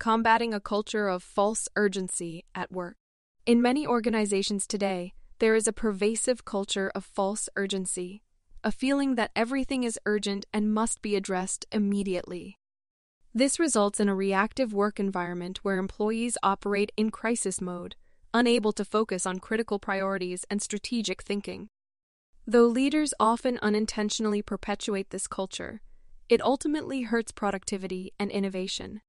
Combating a culture of false urgency at work. In many organizations today, there is a pervasive culture of false urgency, a feeling that everything is urgent and must be addressed immediately. This results in a reactive work environment where employees operate in crisis mode, unable to focus on critical priorities and strategic thinking. Though leaders often unintentionally perpetuate this culture, it ultimately hurts productivity and innovation.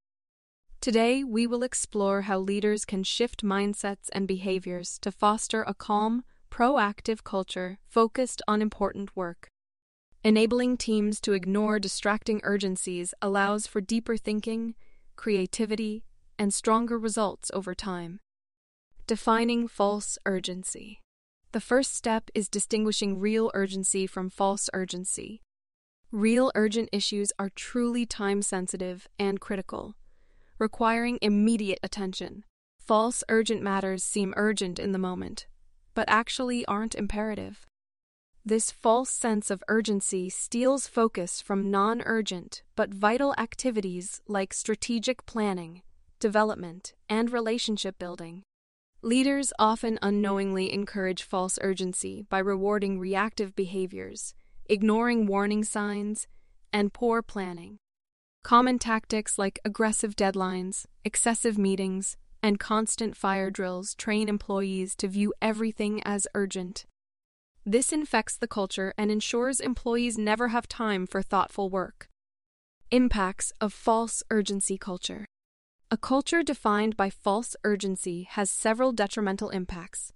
Today, we will explore how leaders can shift mindsets and behaviors to foster a calm, proactive culture focused on important work. Enabling teams to ignore distracting urgencies allows for deeper thinking, creativity, and stronger results over time. Defining false urgency. The first step is distinguishing real urgency from false urgency. Real urgent issues are truly time sensitive and critical requiring immediate attention. False urgent matters seem urgent in the moment, but actually aren't imperative. This false sense of urgency steals focus from non urgent but vital activities like strategic planning, development, and relationship building. Leaders often unknowingly encourage false urgency by rewarding reactive behaviors, ignoring warning signs, and poor planning. Common tactics like aggressive deadlines, excessive meetings, and constant fire drills train employees to view everything as urgent. This infects the culture and ensures employees never have time for thoughtful work. Impacts of false urgency culture. A culture defined by false urgency has several detrimental impacts.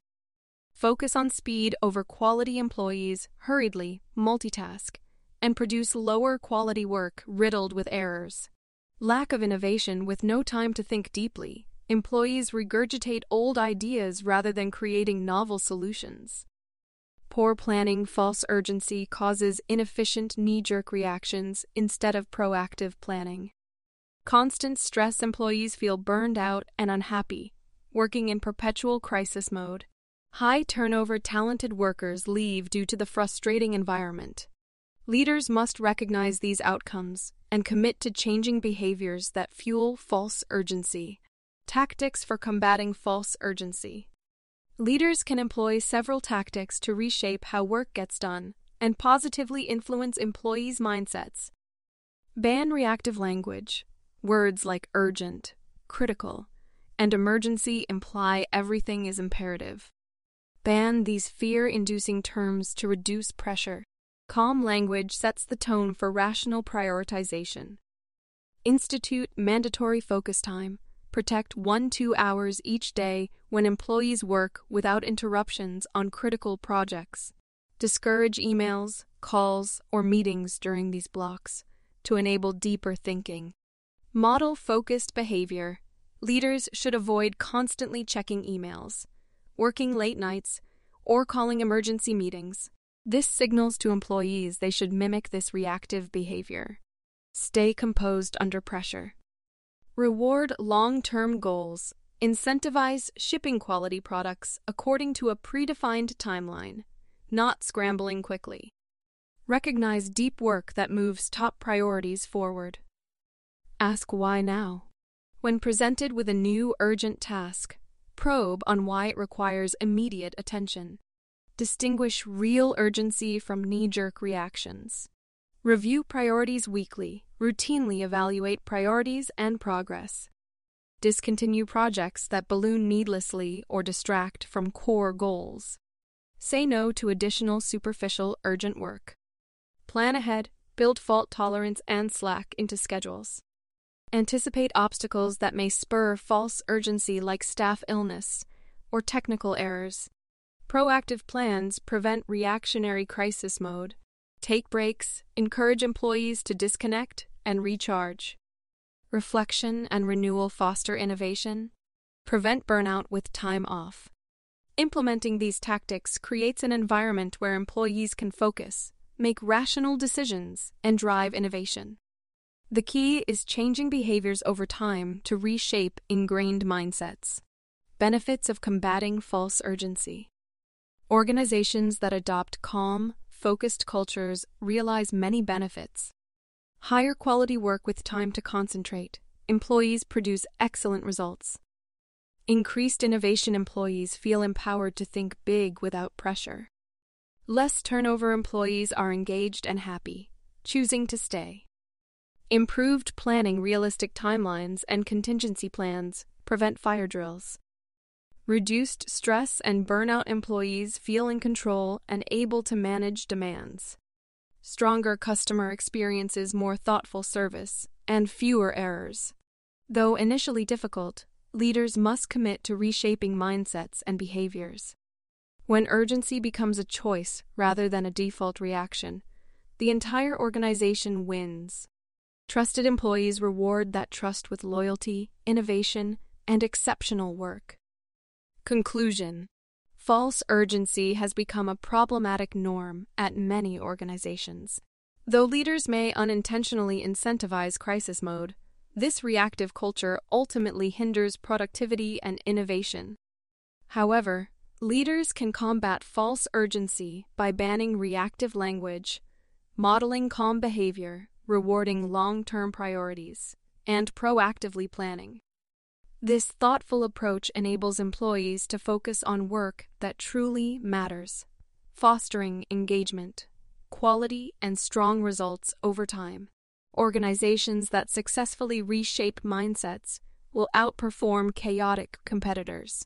Focus on speed over quality employees hurriedly multitask and produce lower quality work riddled with errors. Lack of innovation with no time to think deeply. Employees regurgitate old ideas rather than creating novel solutions. Poor planning, false urgency causes inefficient knee jerk reactions instead of proactive planning. Constant stress employees feel burned out and unhappy, working in perpetual crisis mode. High turnover talented workers leave due to the frustrating environment. Leaders must recognize these outcomes and commit to changing behaviors that fuel false urgency. Tactics for combating false urgency. Leaders can employ several tactics to reshape how work gets done and positively influence employees' mindsets. Ban reactive language. Words like urgent, critical, and emergency imply everything is imperative. Ban these fear inducing terms to reduce pressure. Calm language sets the tone for rational prioritization. Institute mandatory focus time. Protect 1 2 hours each day when employees work without interruptions on critical projects. Discourage emails, calls, or meetings during these blocks to enable deeper thinking. Model focused behavior. Leaders should avoid constantly checking emails, working late nights, or calling emergency meetings. This signals to employees they should mimic this reactive behavior. Stay composed under pressure. Reward long term goals. Incentivize shipping quality products according to a predefined timeline, not scrambling quickly. Recognize deep work that moves top priorities forward. Ask why now. When presented with a new urgent task, probe on why it requires immediate attention. Distinguish real urgency from knee jerk reactions. Review priorities weekly. Routinely evaluate priorities and progress. Discontinue projects that balloon needlessly or distract from core goals. Say no to additional superficial urgent work. Plan ahead, build fault tolerance and slack into schedules. Anticipate obstacles that may spur false urgency like staff illness or technical errors. Proactive plans prevent reactionary crisis mode. Take breaks, encourage employees to disconnect and recharge. Reflection and renewal foster innovation. Prevent burnout with time off. Implementing these tactics creates an environment where employees can focus, make rational decisions, and drive innovation. The key is changing behaviors over time to reshape ingrained mindsets. Benefits of combating false urgency. Organizations that adopt calm, focused cultures realize many benefits. Higher quality work with time to concentrate. Employees produce excellent results. Increased innovation employees feel empowered to think big without pressure. Less turnover employees are engaged and happy, choosing to stay. Improved planning realistic timelines and contingency plans prevent fire drills. Reduced stress and burnout employees feel in control and able to manage demands. Stronger customer experiences more thoughtful service and fewer errors. Though initially difficult, leaders must commit to reshaping mindsets and behaviors. When urgency becomes a choice rather than a default reaction, the entire organization wins. Trusted employees reward that trust with loyalty, innovation, and exceptional work. Conclusion False urgency has become a problematic norm at many organizations. Though leaders may unintentionally incentivize crisis mode, this reactive culture ultimately hinders productivity and innovation. However, leaders can combat false urgency by banning reactive language, modeling calm behavior, rewarding long term priorities, and proactively planning. This thoughtful approach enables employees to focus on work that truly matters, fostering engagement, quality, and strong results over time. Organizations that successfully reshape mindsets will outperform chaotic competitors.